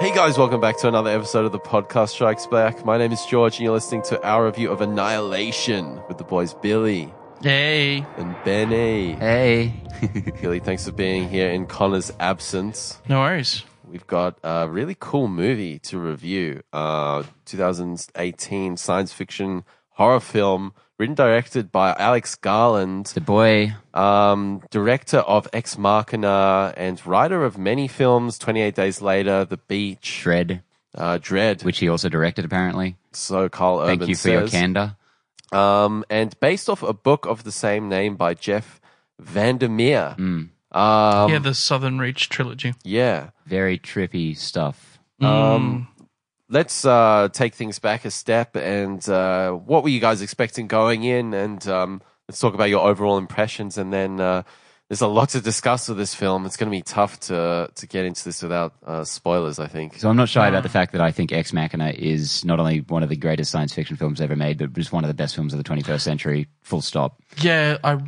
Hey guys, welcome back to another episode of the podcast Strikes Back. My name is George, and you're listening to our review of Annihilation with the boys Billy Hey. and Benny. Hey. Billy, thanks for being here in Connor's absence. No worries. We've got a really cool movie to review. Uh, 2018 science fiction horror film written directed by Alex Garland, The boy. um, director of Ex Machina and writer of many films. 28 Days Later, The Beach, Shred, uh, Dredd. which he also directed apparently. so Carl Thank you for your candor. um, and based off a book of the same name by Jeff VanderMeer. Mm. Um, yeah, the Southern Reach trilogy. yeah. Very trippy stuff. Um, let's uh, take things back a step. And uh, what were you guys expecting going in? And um, let's talk about your overall impressions. And then uh, there's a lot to discuss with this film. It's going to be tough to to get into this without uh, spoilers. I think. So I'm not shy about the fact that I think Ex Machina is not only one of the greatest science fiction films ever made, but just one of the best films of the 21st century. Full stop. Yeah, I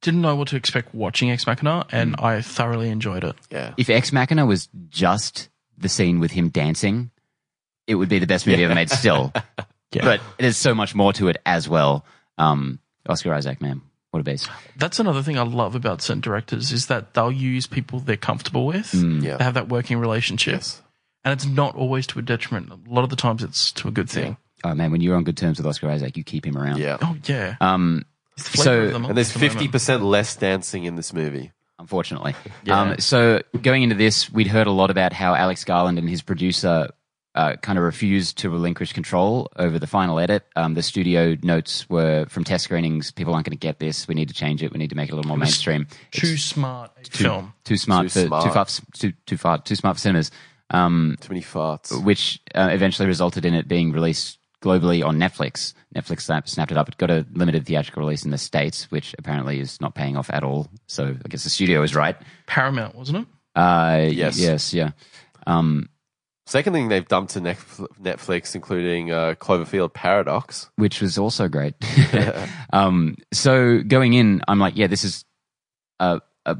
didn't know what to expect watching Ex Machina, and Mm. I thoroughly enjoyed it. Yeah. If Ex Machina was just the scene with him dancing, it would be the best movie ever made. Still, Yeah. but there's so much more to it as well. Um, Oscar Isaac, man, what a beast. That's another thing I love about certain directors is that they'll use people they're comfortable with. Yeah. They have that working relationship, Yes. and it's not always to a detriment. A lot of the times, it's to a good thing. Oh man, when you're on good terms with Oscar Isaac, you keep him around. Yeah. Oh yeah, Um, the so- the And there's the fifty percent less dancing in this movie. unfortunately. Yeah. Um, so going into this, we'd heard a lot about how Alex Garland and his producer uh, kind of refused to relinquish control over the final edit. Um, the studio notes were from test screenings: people aren't going to get this. We need to change it. We need to make it a little more mainstream. Too smart a film. Too smart Too for smart. too far too too far too smart for cinemas. Um, Too many farts. which uh, eventually resulted in it being released globally on Netflix. Netflix snapped it up. It got a limited theatrical release in the states, which apparently is not paying off at all. So I guess the studio is right. Paramount, wasn't it? Uh, Yes. Yes. Yeah. Um, Second thing they've dumped to Netflix, including uh, Cloverfield Paradox. which was also great. um, so going in, I'm like, yeah, this is a, a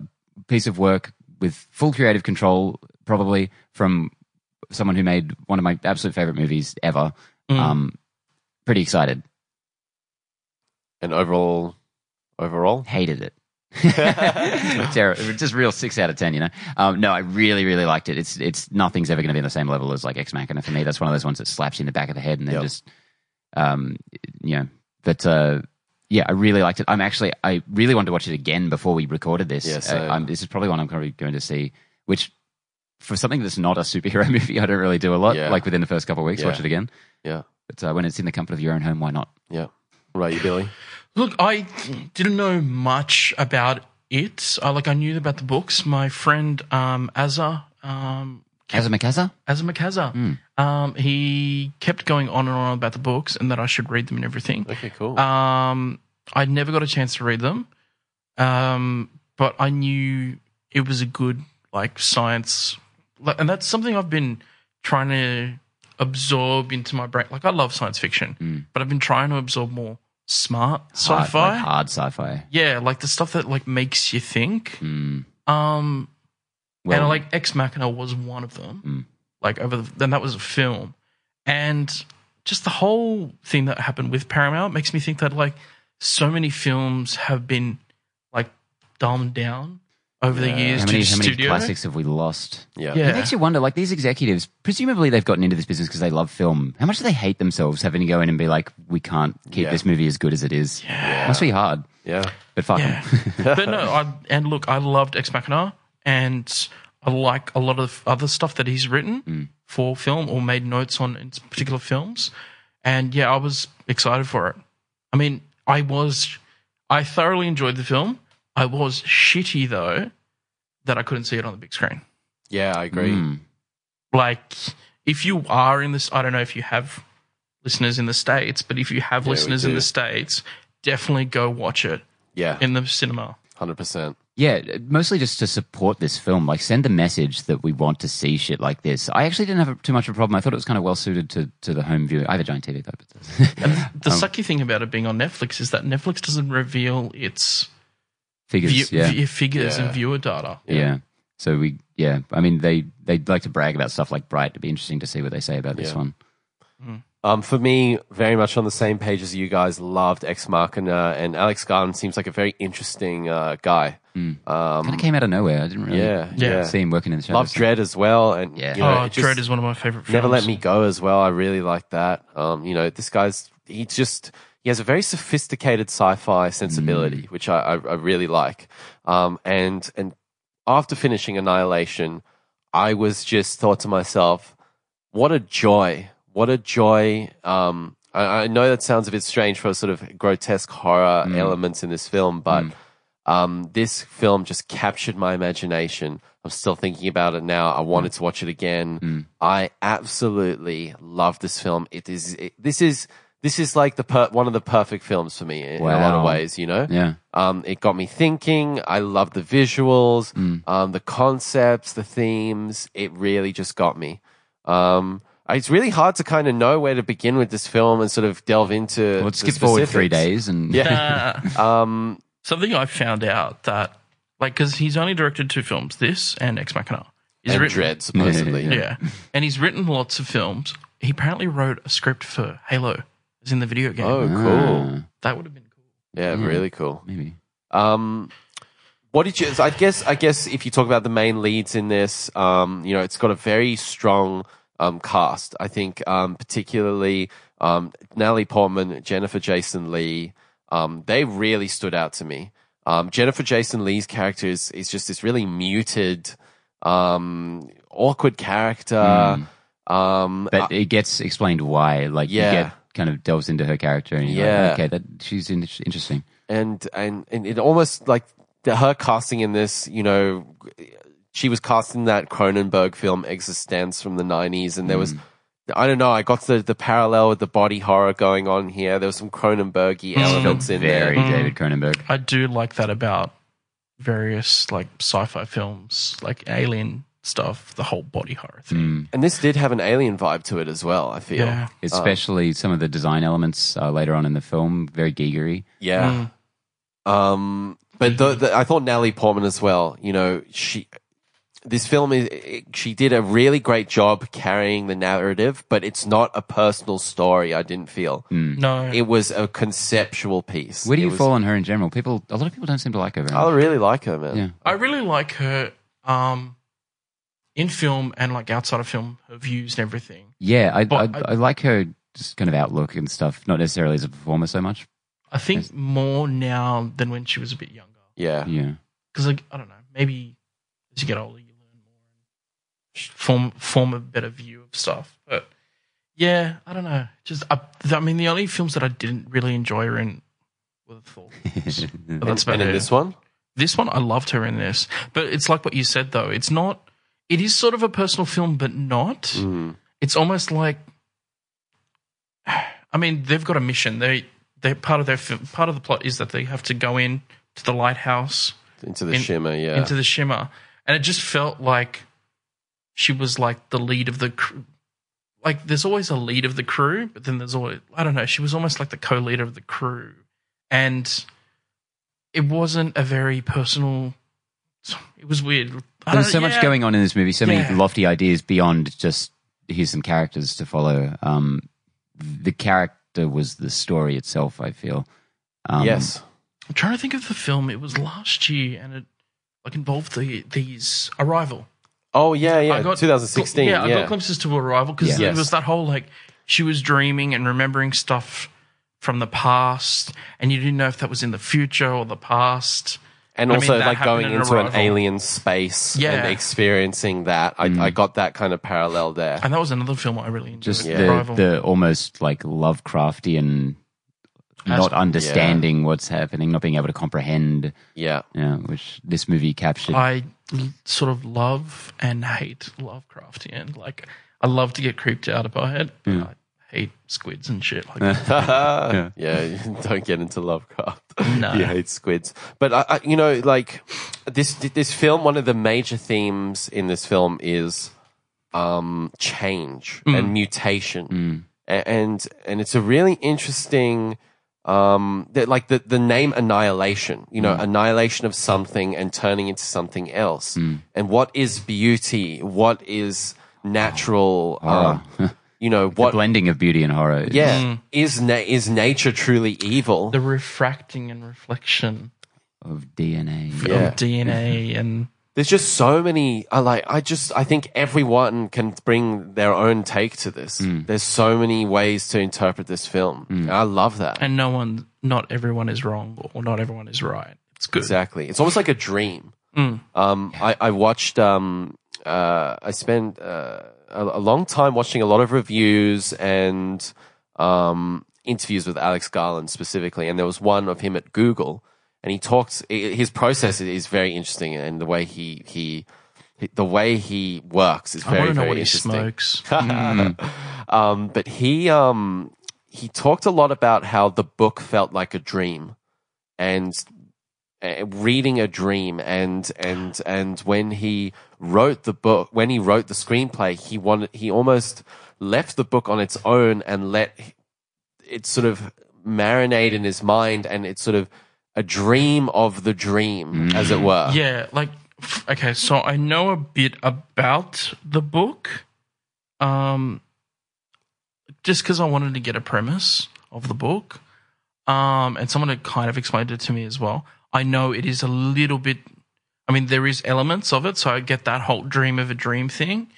piece of work with full creative control, probably from someone who made one of my absolute favorite movies ever. Um, pretty excited. And overall, overall, Hated it. Terrible. Just real six out of ten, you know. Um, no, I really, really liked it. It's it's nothing's ever going to be on the same level as like Ex Machina for me. That's one of those ones that slaps you in the back of the head and then Yep. just, um, you know. But uh, yeah, I really liked it. I'm actually, I really wanted to watch it again before we recorded this. Yeah, Uh. I'm, this is probably one I'm probably going to see. Which, for something that's not a superhero movie, I don't really do a lot. Yeah. Like within the first couple of weeks, Yeah. watch it again. yeah, But uh, when it's in the comfort of your own home, why not? yeah. Right, you Billy. Look, I didn't know much about it. I like I knew about the books. My friend um, Azza, um, Kaza Makaza? Azza Makaza, um, he kept going on and on about the books and that I should read them and everything. Okay, cool. Um, I never got a chance to read them, um, but I knew it was a good like science, and that's something I've been trying to absorb into my brain. Like I love science fiction, but I've been trying to absorb more smart sci-fi. like hard sci-fi. Yeah, like the stuff that like makes you think. Mm. Um, Well, and like Ex Machina was one of them. Mm. Like over, the, then that was a film, and just the whole thing that happened with Paramount makes me think that like so many films have been like dumbed down over the years how to many, the how many studio. classics have we lost? yeah. yeah. It makes you wonder, like these executives, presumably they've gotten into this business because they love film. How much do they hate themselves having to go in and be like, we can't keep Yeah. this movie as good as it is? Yeah. Must be hard, Yeah. but fuck Yeah. 'em. but no, I, and look, I loved Ex Machina, and I like a lot of other stuff that he's written Mm. for film or made notes on in particular films. And yeah, I was excited for it. I mean, I was, I thoroughly enjoyed the film. I was shitty though that I couldn't see it on the big screen. Yeah, I agree. Mm. Like, if you are in this, I don't know if you have listeners in the States, but if you have Yeah, listeners in the States, definitely go watch it Yeah, in the cinema. hundred percent. Yeah, mostly just to support this film. Like, send the message that we want to see shit like this. I actually didn't have too much of a problem. I thought it was kind of well suited to, to the home view. I have a giant TV though. But And the Um, sucky thing about it being on Netflix is that Netflix doesn't reveal its figures, view, yeah. view- figures Yeah. and viewer data. yeah. So we, yeah, I mean, they they like to brag about stuff like Bright. It'd be interesting to see what they say about this Yeah. one. Um, for me, very much on the same page as you guys. Loved Ex Machina, and Alex Garland seems like a very interesting uh, guy. Um, kind of came out of nowhere. I didn't really yeah, Yeah. yeah. see him working in the shadows. Love Dredd as well, and Yeah. you know, oh, just Dredd is one of my favorite films. Never Let Me Go as well. I really like that. Um, you know, this guy's he just he has a very sophisticated sci-fi sensibility, which I, I, I really like. Um, and and after finishing Annihilation, I was just thought to myself, what a joy! What a joy! Um, I, I know that sounds a bit strange for a sort of grotesque horror elements in this film, but um, this film just captured my imagination. I'm still thinking about it now. I wanted to watch it again. I absolutely love this film. It is it, this is this is like the per, one of the perfect films for me in, a lot of ways. You know, Yeah. um, it got me thinking. I love the visuals, um, the concepts, the themes. It really just got me. Um, it's really hard to kind of know where to begin with this film and sort of delve into. Well, let's skip forward three days and Yeah. um, Something I found out that, like, because he's only directed two films, this and Ex Machina. He's and written, Dredd, supposedly. Yeah. Yeah. And he's written lots of films. He apparently wrote a script for Halo, as in the video game. Oh, cool. Ah, That would have been cool. Yeah, really cool. maybe. Um, what did you? I guess. I guess if you talk about the main leads in this, um, you know, it's got a very strong um, cast. I think, um, particularly um, Natalie Portman, Jennifer Jason Leigh. Um, they really stood out to me. Um, Jennifer Jason Leigh's character is, is just this really muted, um, awkward character. Um, But it gets explained why. Like Yeah. you get kind of delves into her character and you're Yeah. like, okay, that she's in, interesting. and and and it almost like the, her casting in this, you know, she was cast in that Cronenberg film eXistenZ from the nineties, and there was. Hmm. I don't know. I got the, the parallel with the body horror going on here. There was some Cronenbergy hmm. elements in Very there. David Cronenberg. I do like that about various, like, sci fi films, like Alien stuff, the whole body horror thing. Mm. And this did have an alien vibe to it as well, I feel. Yeah. Especially some of the design elements uh, later on in the film, very Gigery. Yeah. Um, but the, the, I thought Natalie Portman as well. You know, she. This film is. She did a really great job carrying the narrative, but it's not a personal story. I didn't feel No. it was a conceptual piece. Where do you was- fall on her in general? People, a lot of people don't seem to like her very I really like her, man. Yeah. I really like her um, in film and, like, outside of film, her views and everything. Yeah, I, I, I, I- like her just kind of outlook and stuff, not necessarily as a performer so much. I think more now than when she was a bit younger. Yeah. Yeah. Because, like, I don't know, maybe as you get older, you learn more and form form a better view of stuff. But yeah, I don't know. Just, I, I mean, the only films that I didn't really enjoy her in were the Thor. But that's about And in it. this one, This one, I loved her in this, but it's like what you said though. It's not. It is sort of a personal film, but not. Mm. It's almost like. I mean, they've got a mission. They they part of their part of the plot is that they have to go in to the lighthouse into the In- shimmer, yeah. into the shimmer, and it just felt like she was like the lead of the crew. Like there's always a lead of the crew, but then there's always I don't know. She was almost like the co-leader of the crew, and it wasn't a very personal. It was weird. I There was don't- so much going on in this movie, so Yeah. many lofty ideas beyond just here's some characters to follow. Um, the character was the story itself, I feel. Um, yes. I'm trying to think of the film. It was last year, and it like involved the these Arrival. Oh yeah, yeah. I got 2016. Yeah, Yeah, I got glimpses to Arrival because Yeah. there Yes. was that whole like she was dreaming and remembering stuff from the past, and you didn't know if that was in the future or the past. And I mean, also that like going happened in into an alien space Yeah. and experiencing that. I, mm. I got that kind of parallel there. And that was another film I really enjoyed. just Yeah. the, the almost like Lovecraftian, not understanding what's happening, not being able to comprehend, Yeah. you know, which this movie captured. I sort of love and hate Lovecraftian. Like I love to get creeped out by it, but mm. I hate squids and shit like that. yeah. don't get into Lovecraft. No. you hate squids, but I, I, you know, like this this film. One of the major themes in this film is um, change Mm. and mutation, A- and and it's a really interesting um, that like the, the name annihilation, you know, annihilation of something and turning into something else. And what is beauty? What is natural? Um, you know, The what, blending of beauty and horror. is- yeah, is, na- is nature truly evil? The refracting and reflection Of DNA. Yeah. of DNA and There's just so many. I like. I just. I think everyone can bring their own take to this. There's so many ways to interpret this film. I love that. and no one, not everyone is wrong or not everyone is right. It's good. Exactly. It's almost like a dream. Mm. Um, I, I watched. Um, uh, I spent uh, a, a long time watching a lot of reviews and um, interviews with Alex Garland specifically, and there was one of him at Google, and he talks. His process is very interesting, and the way he he. The way he works is I very, want to know very what he interesting. smokes. Um, but he um, he talked a lot about how the book felt like a dream, and reading a dream, and and and when he wrote the book, when he wrote the screenplay, he wanted he almost left the book on its own and let it sort of marinate in his mind, and it's sort of a dream of the dream, as it were. Yeah, like okay, so I know a bit about the book, um, just because I wanted to get a premise of the book, um, and someone had kind of explained it to me as well. I know it is a little bit. I mean, there is elements of it, so I get that whole dream of a dream thing.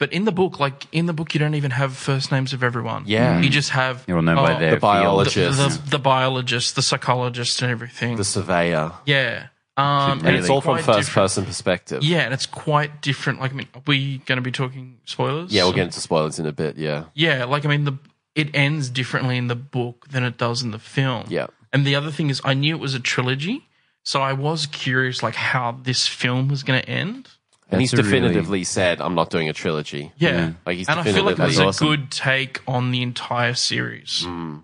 But in the book, like in the book, you don't even have first names of everyone. Yeah. you just have You'll know oh, the biologist. the, the, the biologist, the psychologist, and everything. The surveyor, yeah, um, and it's all from first different. person perspective. Yeah, and it's quite different. Like, I mean, are we going to be talking spoilers? Yeah, we'll get into spoilers in a bit. Yeah, Yeah, like I mean, the it ends differently in the book than it does in the film. yeah. And the other thing is, I knew it was a trilogy, so I was curious, like how this film was going to end. And he's That's a really- definitively said, "I'm not doing a trilogy." Yeah, Yeah. Like he's and I feel like it was definitively- a good take on the entire series. Mm.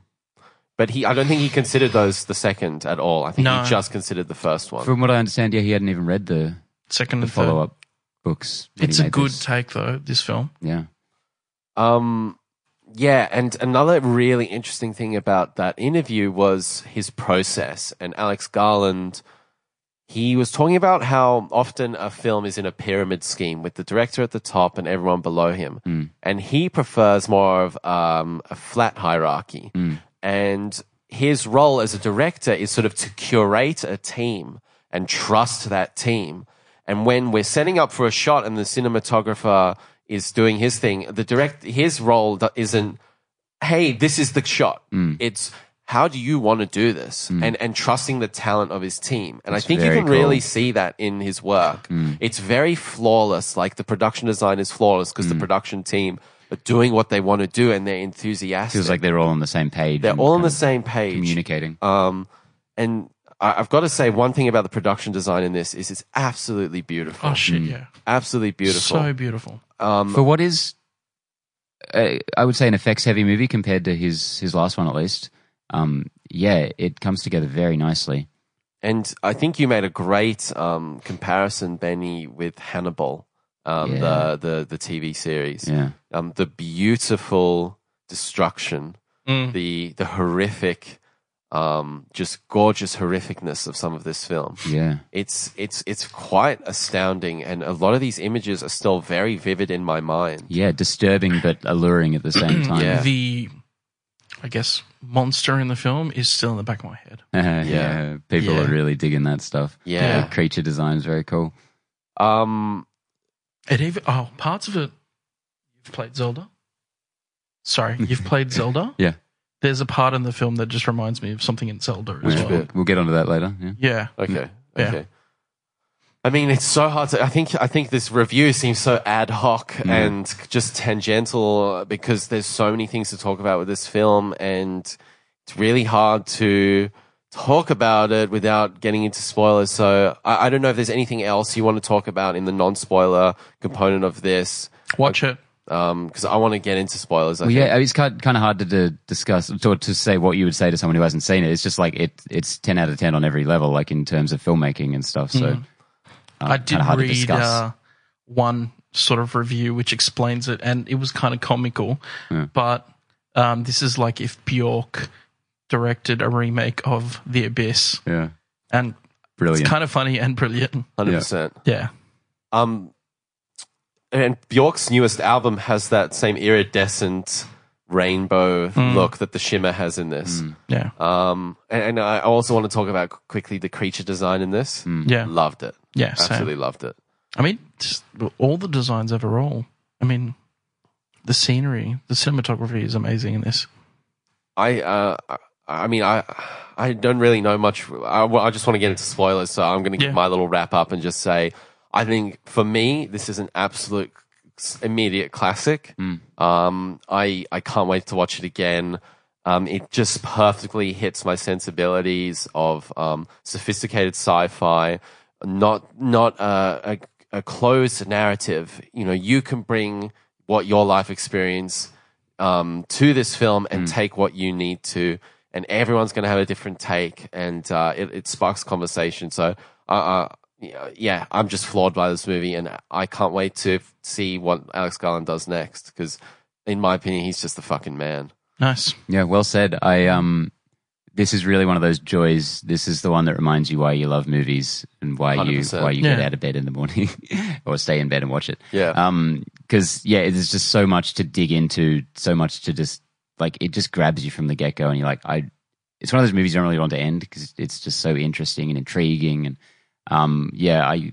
But he, I don't think he considered those the second at all. I think No. he just considered the first one. From what I understand, yeah, he hadn't even read the, Second the follow up books. It's a good this. take though. This film. Yeah. Um, yeah, and another really interesting thing about that interview was his process. And Alex Garland, he was talking about how often a film is in a pyramid scheme with the director at the top and everyone below him. Mm. And he prefers more of um, a flat hierarchy. Mm. And his role as a director is sort of to curate a team and trust that team. And when we're setting up for a shot and the cinematographer is doing his thing, the direct his role isn't, hey, this is the shot. Mm. It's how do you want to do this, and and trusting the talent of his team. And I think you very can really see that in his work. Mm. It's very flawless. Like the production design is flawless because the Mm. production team are doing what they want to do and they're enthusiastic. Feels like they're all on the same page. they're all on the same page. communicating. Um, and I, I've got to say one thing about the production design in this is it's absolutely beautiful. Oh shit! Yeah, absolutely beautiful. so beautiful. Um, For what is, uh, I would say, an effects heavy movie compared to his his last one at least. Um, yeah, it comes together very nicely. and I think you made a great um, comparison, Benny, with Hannibal, um, Yeah. the, the the TV series. Yeah, Um, the beautiful destruction, Mm. the the horrific, um, just gorgeous horrificness of some of this film. yeah, It's it's it's quite astounding, and a lot of these images are still very vivid in my mind. yeah. Disturbing but alluring at the same time. Yeah. The, I guess, monster in the film is still in the back of my head. yeah. yeah. People Yeah. are really digging that stuff. Yeah. The creature design is very cool. Um, It even oh parts of it. You've played Zelda. Sorry, you've played Zelda. Yeah. There's a part in the film that just reminds me of something in Zelda as Which well. bit? We'll get onto that later. Yeah. Yeah, Okay. Yeah. Okay. I mean, it's so hard to. I think. I think this review seems so ad hoc mm. and just tangential because there's so many things to talk about with this film, and it's really hard to talk about it without getting into spoilers. So I, I don't know if there's anything else you want to talk about in the non-spoiler component of this, watch it. Because I want to get into spoilers. I Well, think. yeah, it's kind kind of hard to, to discuss to, to say what you would say to someone who hasn't seen it. It's just like it it's ten out of ten on every level, like in terms of filmmaking and stuff. So uh, I did kinda hard to read discuss. uh, one sort of review which explains it, and it was kind of comical. Yeah. But um, this is like if Bjork directed a remake of The Abyss, Yeah. and Brilliant. it's kind of funny and brilliant. Hundred percent. Yeah, Um, and Bjork's newest album has that same iridescent rainbow Mm. look that the shimmer has in this. yeah, Um, and, and I also want to talk about quickly the creature design in this. yeah, Loved it. yeah. Same. Absolutely loved it. I mean, just all the designs overall. I mean, the scenery, the cinematography is amazing in this. I, uh, I- mean, I, I don't really know much. I, I just want to get into spoilers, so I'm going to give Yeah. my little wrap up and just say, I think for me, this is an absolute immediate classic. Um, I, I can't wait to watch it again. Um, it just perfectly hits my sensibilities of um, sophisticated sci-fi, not not a, a, a closed narrative. You know, you can bring what your life experience um, to this film and take what you need to, and everyone's going to have a different take, and uh, it, it sparks conversation. So, uh, yeah, yeah, I'm just floored by this movie, and I can't wait to f- see what Alex Garland does next because, in my opinion, he's just the fucking man. Nice. Yeah, well said. I um, this is really one of those joys. This is the one that reminds you why you love movies and why you 100%. why you get out of bed in the morning or stay in bed and watch it. Yeah. Um, because yeah, there's just so much to dig into, so much to just like it just grabs you from the get go, and you're like, I. It's one of those movies you don't really want to end because it's just so interesting and intriguing, and um, yeah, I.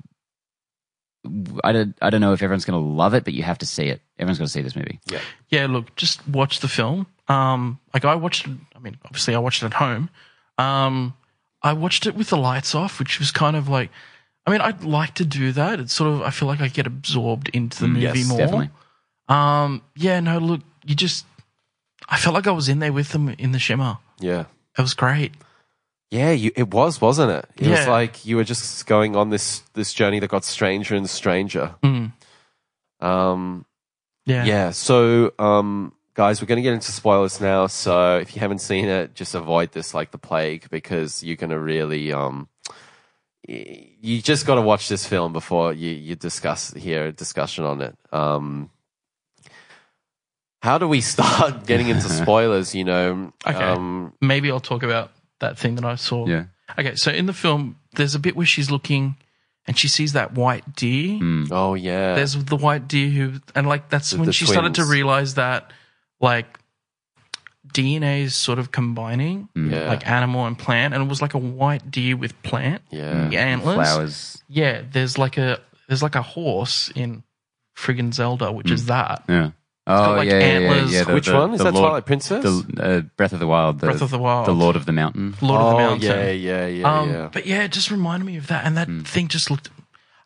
I don't, I don't know if everyone's going to love it, but you have to see it. Everyone's going to see this movie. Yeah, Yeah. look, just watch the film. Um, like I watched it. I mean, obviously, I watched it at home. Um, I watched it with the lights off, which was kind of like. I mean, I'd like to do that. It's sort of. I feel like I get absorbed into the movie yes, more. definitely. Um, yeah, no, look, you just. I felt like I was in there with them in the shimmer. Yeah. It was great. Yeah, you, it was, wasn't it? It was like you were just going on this this journey that got stranger and stranger. Mm. Um, Yeah. yeah. So, um, guys, we're going to get into spoilers now. So, if you haven't seen it, just avoid this like the plague because you're going to really um, you just got to watch this film before you you discuss hear a discussion on it. Um, how do we start getting into spoilers? You know, Okay. um, Maybe I'll talk about that thing that I saw. Yeah. Okay, so in the film, there's a bit where she's looking and she sees that white deer. Mm. oh yeah, There's the white deer who, and like that's The- when the she started to realize that like DNA is sort of combining mm. yeah, like animal and plant, and it was like a white deer with plant yeah. Mm. antlers. Flowers. Yeah, there's like a there's like a horse in friggin' Zelda, which Mm. is that. Yeah. Got, Oh, like, yeah, yeah, yeah, antlers. yeah. The- Which the- one is the that? Lord, Twilight Princess. The uh, Breath of the Wild. The, Breath of the Wild. The Lord of the Mountain. Lord of the oh Mountain. yeah, yeah, yeah, Um, yeah. But yeah, it just reminded me of that, and that Hmm. thing just looked.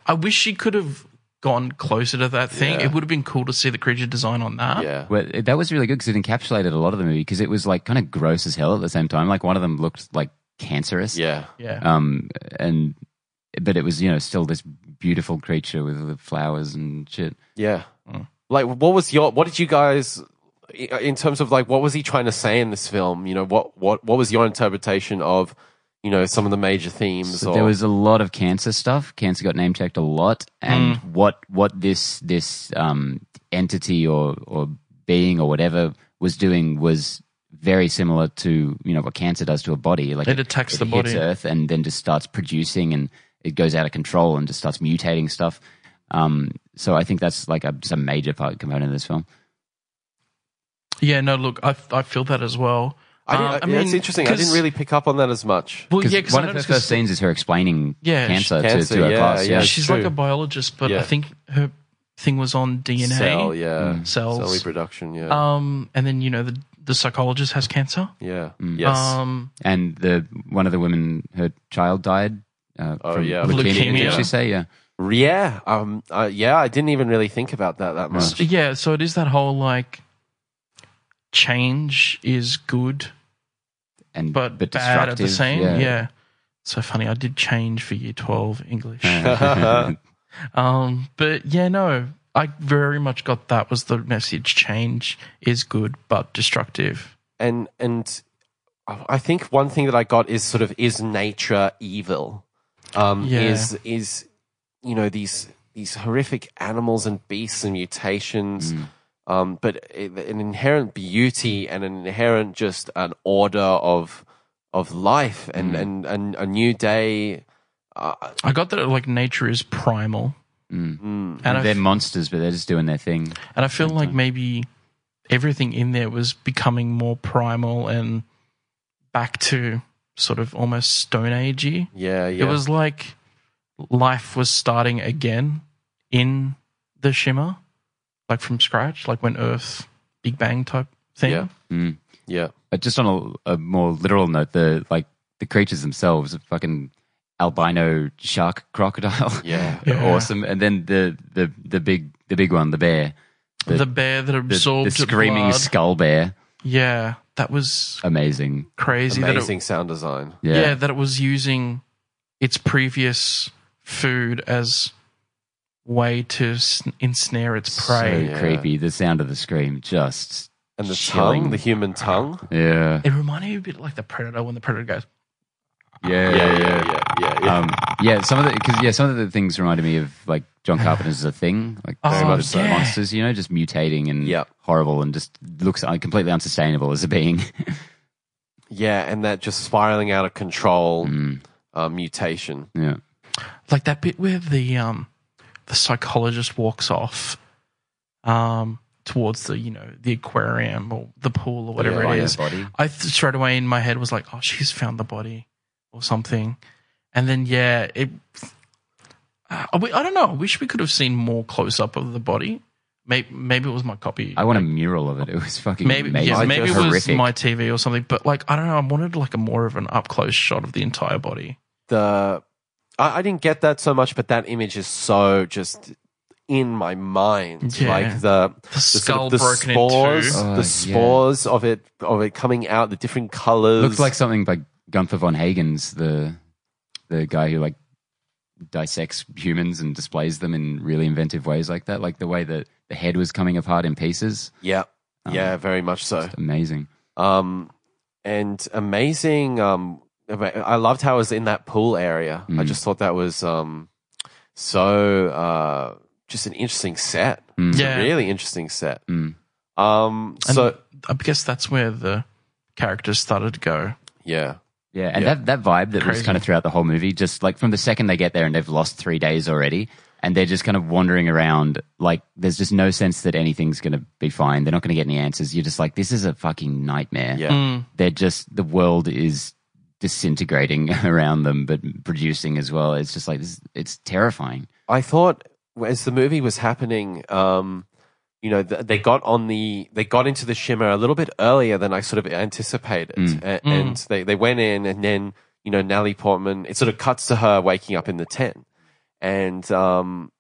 I wish she could have gone closer to that thing. Yeah. It would have been cool to see the creature design on that. yeah. Well, it- that was really good because it encapsulated a lot of the movie because it was like kind of gross as hell at the same time. Like one of them looked like cancerous. Yeah. yeah. Um, and but it was you know still this beautiful creature with the flowers and shit. Yeah. Mm. Like, what was your? What did you guys, in terms of like, what was he trying to say in this film? You know, what what what was your interpretation of, you know, some of the major themes? So or, there was a lot of cancer stuff. Cancer got name checked a lot, and what what this this um, entity or or being or whatever was doing was very similar to you know what cancer does to a body. Like It attacks the hits body. Earth and then just starts producing, and it goes out of control and just starts mutating stuff. Um, so I think that's like a, just a major part component of this film. Yeah, no, look, I I feel that as well. I, Uh, I mean, it's interesting. I didn't really pick up on that as much. Well, yeah, because one of her first scenes is her explaining Yeah, cancer, to, Cancer, to her yeah, class. yeah. Yeah, she's true. like a biologist, but Yeah. I think her thing was on DNA. Cell, yeah, Cells. cell reproduction, yeah, Um, and then you know the the psychologist has cancer. yeah, Mm. yes, Um, and the one of the women, her child died. Uh, Oh, from yeah. leukemia. Leukemia. Did she say? Yeah. Yeah, um, uh, yeah. I didn't even really think about that that much. so, yeah, so it is that whole like change is good, and but, but bad at the same. yeah. Yeah. So funny. I did change for year twelve English. Um, but yeah, no, I very much got that was the message. Change is good, but destructive. and and I think one thing that I got is sort of is nature evil? Um, Yeah. Is is you know these these horrific animals and beasts and mutations? um, but it, an inherent beauty and an inherent just an order of of life and and, and a new day. Uh, I got that like nature is primal, Mm. mm, and they're f- monsters, but they're just doing their thing. and I feel like maybe everything in there was becoming more primal and back to sort of almost Stone Agey. yeah, yeah. It was like life was starting again in the Shimmer, like from scratch, like when Earth Big Bang type thing. Yeah. Mm. yeah. But just on a, a more literal note, the like the creatures themselves, a fucking albino shark crocodile, Yeah. Yeah. awesome. And then the the the big the big one, the bear, The, The- bear that absorbed the screaming blood. skull bear, Yeah, that was amazing. crazy. That it, Amazing sound design. Yeah, yeah. that it was using its previous food as way to ensnare its so prey. Yeah. creepy. The sound of the scream, just And the Chilling. tongue, the human tongue. yeah, It reminded me a bit like the predator when the predator goes. yeah, Yeah, yeah, yeah, yeah. yeah. Um, yeah, some of the because yeah, some of the things reminded me of like John Carpenter's as A Thing, like Oh, very much yeah. monsters, you know, just mutating and Yep. horrible and just looks un- completely unsustainable as a being. yeah, and that just spiraling out of control Mm, uh, mutation. yeah, like that bit where the um the psychologist walks off um towards the you know the aquarium or the pool or whatever Yeah, it yeah. is body. i th- straight away in my head was like oh she's found the body or something and then yeah it uh, I I don't know i wish we could have seen more close up of the body maybe, maybe it was my copy I want a mural of it. It was fucking maybe amazing. yeah, maybe it just- was horrific. my tv or something but like i don't know i wanted like a more of an up close shot of the entire body The I, I didn't get that so much, but that image is so just in my mind. Yeah. Like the the the, sort skull of the broken spores, in two Oh, the yeah. spores of it of it coming out, the different colors. Looks like something by Gunther von Hagens the the guy who like dissects humans and displays them in really inventive ways like that. Like the way that the head was coming apart in pieces. yeah, Um, yeah, very much so. Amazing. Um, and amazing. Um, I loved how it was in that pool area. I Mm. just thought that was um so uh just an interesting set. Mm. Yeah. really interesting set. Mm. Um, And so I guess that's where the characters started to go. yeah, Yeah, and Yeah. that that vibe that was kind of throughout the whole movie, just like from the second they get there and they've lost three days already, and they're just kind of wandering around, like there's just no sense that anything's going to be fine. They're not going to get any answers. You're just like, this is a fucking nightmare. yeah. Mm. They're just the world is disintegrating around them, but producing as well. It's just like this, it's terrifying. I thought as the movie was happening, um, you know, th- they got on the they got into the shimmer a little bit earlier than I sort of anticipated, Mm. A- Mm. and they they went in, and then you know Natalie Portman. It sort of cuts to her waking up in the tent, and um,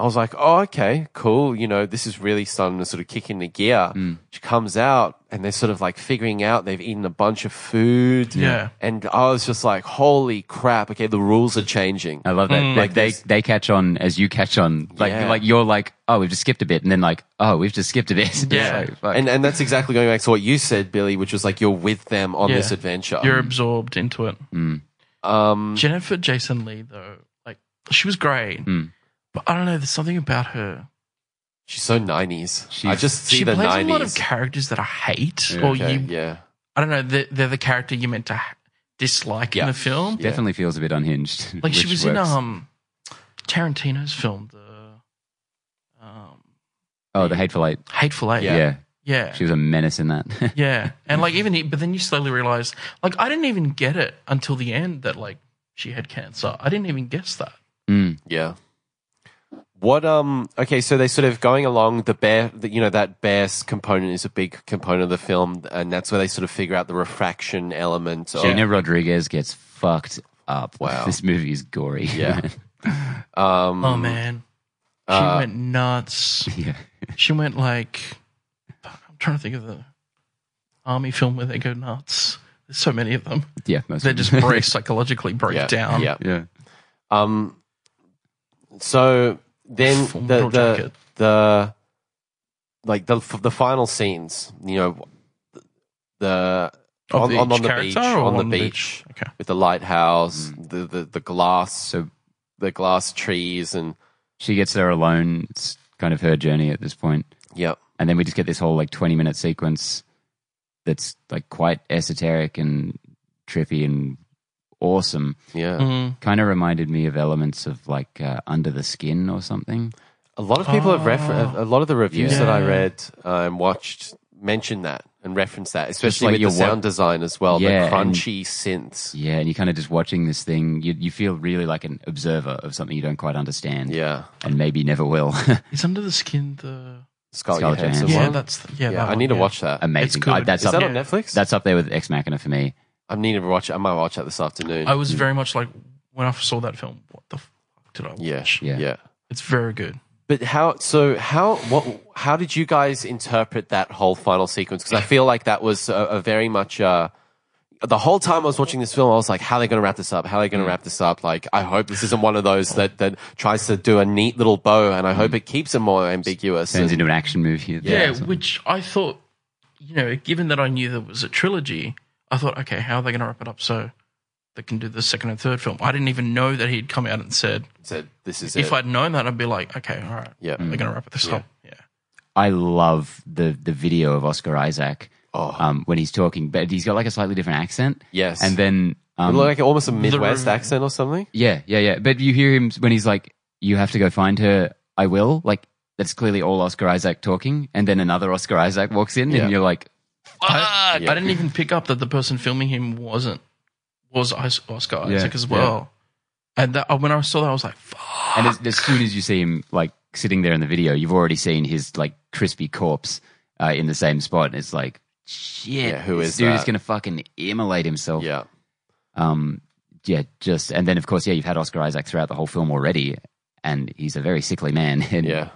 I was like, oh, okay, cool. You know, this is really starting to sort of kick into gear. Mm. She comes out, and they're sort of like figuring out they've eaten a bunch of food. Yeah. and I was just like, holy crap! Okay, the rules are changing. I love that. Mm. Like they they catch on as you catch on. Like Yeah. like you're like, oh, we've just skipped a bit, and then like, oh, we've just skipped a bit. Yeah. like. And and that's exactly going back to what you said, Billy, which was like you're with them on Yeah. this adventure. You're absorbed into it. Mm. um, Jennifer Jason Leigh, though, like she was great, Mm. But I don't know. There's something about her. she's so nineties. I just see she the plays a lot of nineties. characters that I hate, Yeah. or Okay, you. yeah, I don't know. They're, they're the character you meant to ha- dislike Yeah. in the film. Yeah. Definitely feels a bit unhinged. Like she which was in works. um Tarantino's film, the um, oh the hateful eight. Hateful Eight. Yeah. Yeah. yeah. she was a menace in that. Yeah, and like even, but then you slowly realize, like I didn't even get it until the end that like she had cancer. I didn't even guess that. Mm. yeah. What um? Okay, so they sort of going along the bear. The, you know that bear component is a big component of the film, and that's where they sort of figure out the refraction element. Of, Gina Rodriguez gets fucked up. Wow. this movie is gory. Yeah. Um, Oh man, she uh, went nuts. yeah. She went like I'm trying to think of the army film where they go nuts. There's so many of them. Yeah. most They of just them. break psychologically break yeah, down. Yeah. yeah. Um. So then the the jacket. the like the the final scenes, you know, the Of on, the- on, on the character beach, or on the on the beach, Okay. with the lighthouse, Mm. the, the the glass, So the glass trees, and she gets there alone. It's kind of her journey at this point. yep, and then we just get this whole like twenty minute sequence that's like quite esoteric and trippy and awesome. Yeah. Mm. Kind of reminded me of elements of like uh, Under the Skin or something. A lot of people have refer- Oh. a lot of the reviews that I read uh, and watched mentioned that and referenced that, especially like with the your wa- sound design as well. Yeah, the and- crunchy synths. Yeah, and you're kind of just watching this thing. You you feel really like an observer of something you don't quite understand, Yeah. and maybe never will. Is under the skin the? Scarlett, Scarlett Johansson Johansson. Yeah, one. that's the, yeah. yeah, that I one, need to yeah. watch that. Amazing. It's good. I- that's Is up that yeah. on Netflix? That's up there with Ex Machina for me. I need to watch it. I might watch that this afternoon. I was very much like when I saw that film. What the fuck did I watch? yeah, Yeah. yeah. It's very good. But how? So how? What? How did you guys interpret that whole final sequence? Because I feel like that was a, a very much. Uh, the whole time I was watching this film, I was like, "How are they going to wrap this up? How are they Mm. going to wrap this up?" Like, I hope this isn't one of those that that tries to do a neat little bow, and I hope it keeps it more ambiguous. Mm. Turns and- into an action movie. Yeah, which I thought, you know, given that I knew there was a trilogy, I thought, okay, how are they going to wrap it up so they can do the second and third film? I didn't even know that he'd come out and said. said, "This is If it." I'd known that, I'd be like, okay, all right, Yeah. they're going to wrap it this Yeah. up. Yeah, I love the the video of Oscar Isaac Oh. um, when he's talking, but he's got like a slightly different accent. Yes. and then um, like almost a Midwest re- accent or something. yeah, yeah, yeah. But you hear him when he's like, "You have to go find her." I will. Like that's clearly all Oscar Isaac talking, and then another Oscar Isaac walks in, Yeah. and you're like, I, Yeah. I didn't even pick up that the person filming him wasn't was Is- Oscar Yeah, Isaac as yeah. well. And that, when I saw that, I was like, fuck. And as, as soon as you see him like sitting there in the video, you've already seen his like crispy corpse uh, in the same spot. And it's like, shit, Yeah, who this dude is going to fucking immolate himself. Yeah. Um, yeah, just and then of course, yeah, you've had Oscar Isaac throughout the whole film already, and he's a very sickly man and Yeah.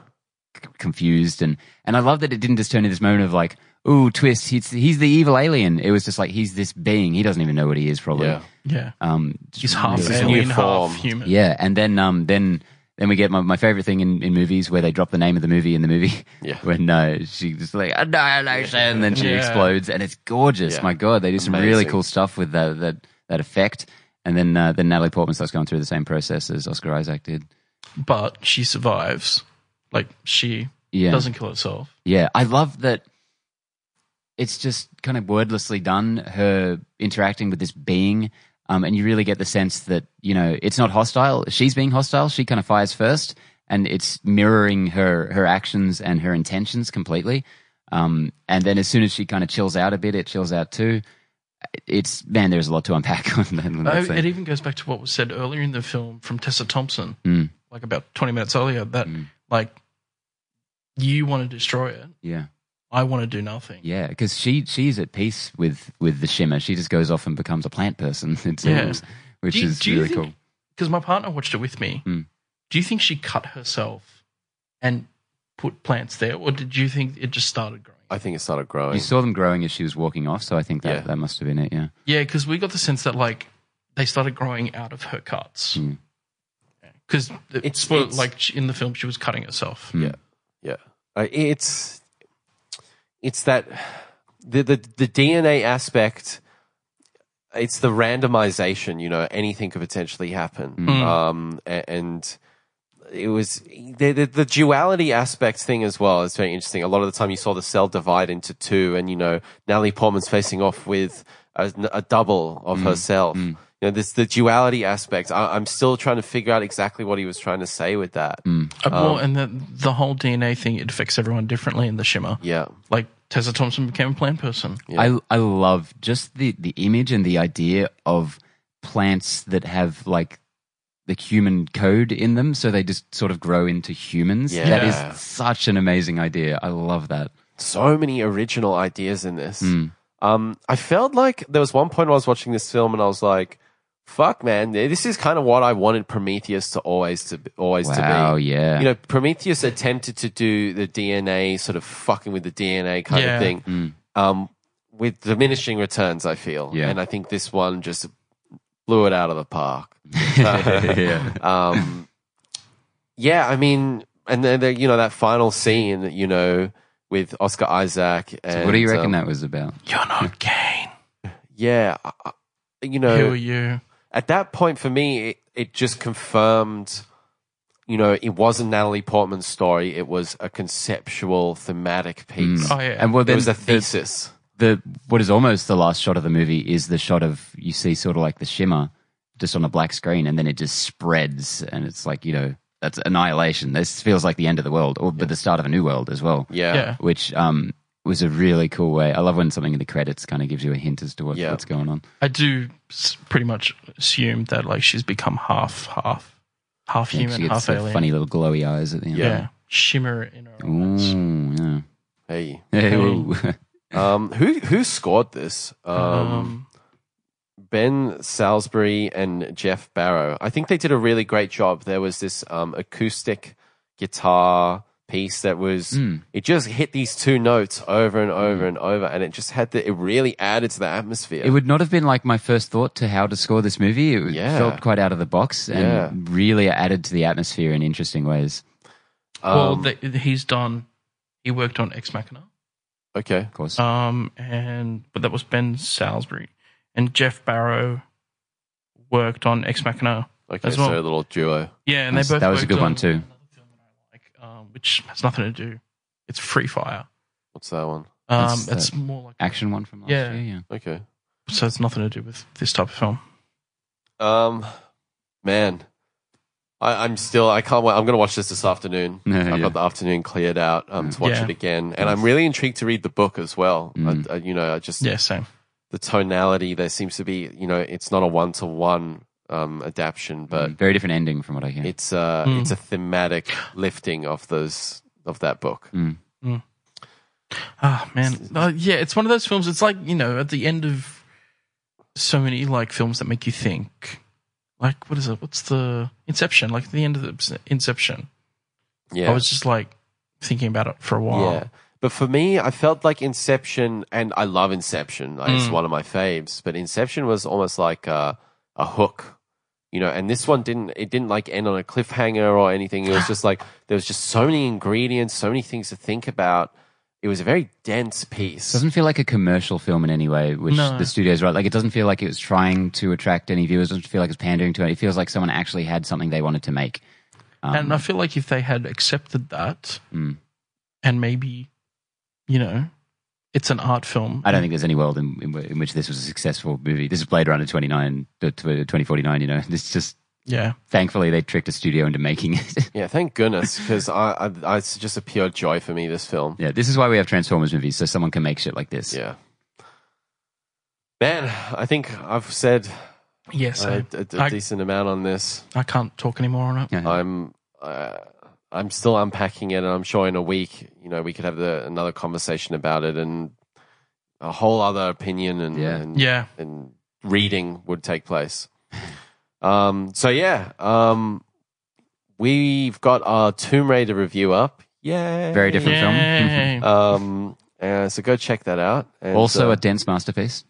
c- confused and and I love that it didn't just turn into this moment of like, ooh, twist, he's he's the evil alien. It was just like he's this being. He doesn't even know what he is, probably. Yeah. Yeah. Um, just He's half This really new alien, form. half human. yeah, and then um then then we get my, my favorite thing in, in movies where they drop the name of the movie in the movie. Yeah. when uh, she's like annihilation, and then she Yeah. explodes, and it's gorgeous. Yeah. My God, they do some really cool stuff with that that that effect. And then uh, then Natalie Portman starts going through the same process as Oscar Isaac did. But she survives. Like, she Yeah, doesn't kill herself. yeah. I love that. It's just kind of wordlessly done. Her interacting with this being. Um, and you really get the sense that you know it's not hostile. She's being hostile. She kind of fires first, and it's mirroring her her actions and her intentions completely. Um, and then as soon as she kind of chills out a bit, it chills out too. It's man, there's a lot to unpack on that. on that Oh, it even goes back to what was said earlier in the film from Tessa Thompson, Mm. like about 20 minutes earlier, that, like, you want to destroy it. yeah, I want to do nothing. yeah, because she she's at peace with with the shimmer. She just goes off and becomes a plant person. It Yeah. seems, which you- is really think- cool. Because my partner watched it with me. Mm. Do you think she cut herself and put plants there, or did you think it just started growing? I think it started growing. You saw them growing as she was walking off, so I think that Yeah. that must have been it. Yeah. Yeah, because we got the sense that like they started growing out of her cuts. Mm. Because It's- it's, like in the film she was cutting herself. Mm. Yeah, yeah. Uh, it's it's that the the the DNA aspect. It's the randomization. You know, anything could potentially happen. Mm. Um, a- and it was the, the the duality aspect thing as well. It's very interesting. A lot of the time, you saw the cell divide into two, and you know, Natalie Portman's facing off with a, a double of herself. You know, this the duality aspect. I, I'm still trying to figure out exactly what he was trying to say with that. Uh, well, and the the whole DNA thing it affects everyone differently in the shimmer. Yeah. Like Tessa Thompson became a plant person. I I love just the the image and the idea of plants that have like the human code in them, so they just sort of grow into humans. That Yeah. is such an amazing idea. I love that. so many original ideas in this. Mm. Um, I felt like there was one point when I was watching this film and I was like, "Fuck, man, this is kind of what I wanted Prometheus to always to be, always Wow, to be." yeah. You know, Prometheus attempted to do the DNA sort of fucking with the DNA kind Yeah. of thing, Mm. um, with diminishing returns. I feel, Yeah. and I think this one just blew it out of the park. yeah. um, yeah, I mean, and then the, you know that final scene, you know, with Oscar Isaac. And, So what do you reckon um, that was about? You're not Kane. Yeah, I- I- you Who are you? At that point for me, it, it just confirmed you know, it wasn't Natalie Portman's story. It was a conceptual, thematic piece. Oh yeah. And well, It then was a thesis. the what is almost the last shot of the movie is the shot of you see sort of like the shimmer just on a black screen and then it just spreads and it's like you know that's annihilation this feels like the end of the world or but the start of a new world as well yeah. yeah. which um was a really cool way i love when something in the credits kind of gives you a hint as to what, Yeah. what's going on I do s- pretty much assume that like she's become half half half Yeah, human, she gets half the alien. funny little glowy eyes at the end yeah. Shimmer in her eyes. Ooh, yeah. Hey. Hey, ooh. Um, who who scored this? Um, Um, Ben Salisbury and Geoff Barrow. I think they did a really great job. There was this um, acoustic guitar piece that was Mm. it just hit these two notes over and over and over, and it just had the it really added to the atmosphere. It would not have been like my first thought to how to score this movie. It Yeah. felt quite out of the box and Yeah. really added to the atmosphere in interesting ways. well, Um, they, he's done. He worked on Ex Machina. okay, Of course, Um, and but that was Ben Salisbury, and Geoff Barrow worked on Ex Machina. okay, as well. so a little duo. Yeah, and That's- they both that was a worked good one too. another film that I like, um, which has nothing to do. It's Free Fire. What's that one? Um, That's it's the more like action one from last Yeah. year. Yeah. Okay. so it's nothing to do with this type of film. Um, man, I, I'm still I can't wait. I'm going to watch this this afternoon. Yeah, I've yeah. got the afternoon cleared out um, to watch Yeah. it again, and I'm really intrigued to read the book as well. Mm. I, I, you know, I just Yeah, same. the tonality there seems to be. You know, it's not a one to one um adaptation, but Mm, very different ending from what I hear. it's uh Mm. it's a thematic lifting of those of that book. Mm. Ah, man. Uh, yeah, it's one of those films. It's like you know, at the end of so many like films that make you think. Like what is it? What's the Inception? Like the end of the Inception, Yeah, I was just like thinking about it for a while. Yeah. But for me, I felt like Inception, and I love Inception. Like, It's Mm. one of my faves. But Inception was almost like a, a hook, you know. And this one didn't. It didn't like end on a cliffhanger or anything. It was just like there was just so many ingredients, so many things to think about. It was a very dense piece. doesn't feel like a commercial film in any way, which No. the studio's right. Like it doesn't feel like it was trying to attract any viewers. It doesn't feel like it's pandering to it. It feels like someone actually had something they wanted to make. Um, and I feel like if they had accepted that, Mm. and maybe, you know, it's an art film. I don't think there's any world in, in, in which this was a successful movie. This is Blade Runner 29, to- to 2049, you know. This just, Yeah, thankfully, they tricked a studio into making it. yeah, thank goodness, because I, I, I, it's just a pure joy for me. This film. yeah, this is why we have Transformers movies, so someone can make shit like this. Yeah. Man, I think I've said yes. a, I, a- a I- decent amount on this. I can't talk anymore on it. Yeah. I'm uh, I'm still unpacking it, and I'm sure in a week, you know, we could have the, another conversation about it, and a whole other opinion and Yeah. and, Yeah, and reading would take place. Um, so yeah, um, we've got our Tomb Raider review up. Yay! Very different film. Um, uh, so go check that out. And, Also, uh, a dense masterpiece.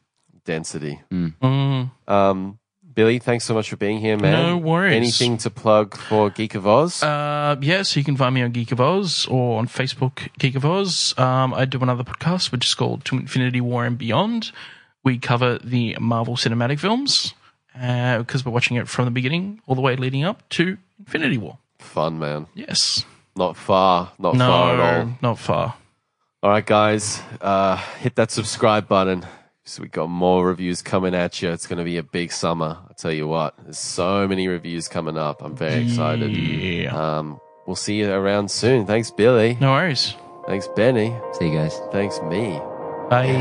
density. Mm, Um, Billy, thanks so much for being here, man. No worries. Anything to plug for Geek of Oz? Uh, yeah, so you can find me on Geek of Oz or on Facebook, Geek of Oz. Um, I do another podcast which is called To Infinity War and Beyond. We cover the Marvel cinematic films because we're watching it from the beginning all the way leading up to Infinity War. Fun, man. Yes. Not far. Not no, far at all. not far. All right, guys, uh, hit that subscribe button. So we got more reviews coming at you. It's going to be a big summer. I tell you what, there's so many reviews coming up. I'm very excited. Yeah. Um, we'll see you around soon. Thanks, Billy. No worries. Thanks, Benny. See you guys. Thanks, me. Bye.